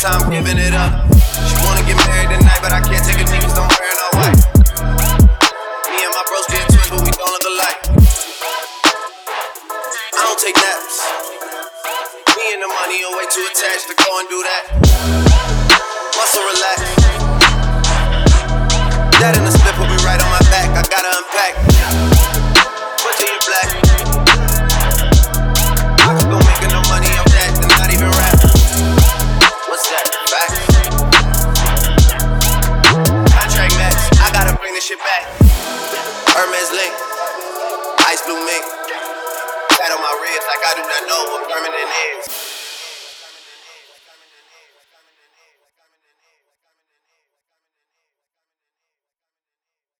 time giving it up. She wanna get married tonight, but I can't take it. Niggas don't wear no white. Me and my bros being twins, but we don't look alike. I don't take naps. Me and the money are way too attached to go and do that. Muscle relax. That in the split put me right on my back. I gotta unpack. I do not know what permanent is.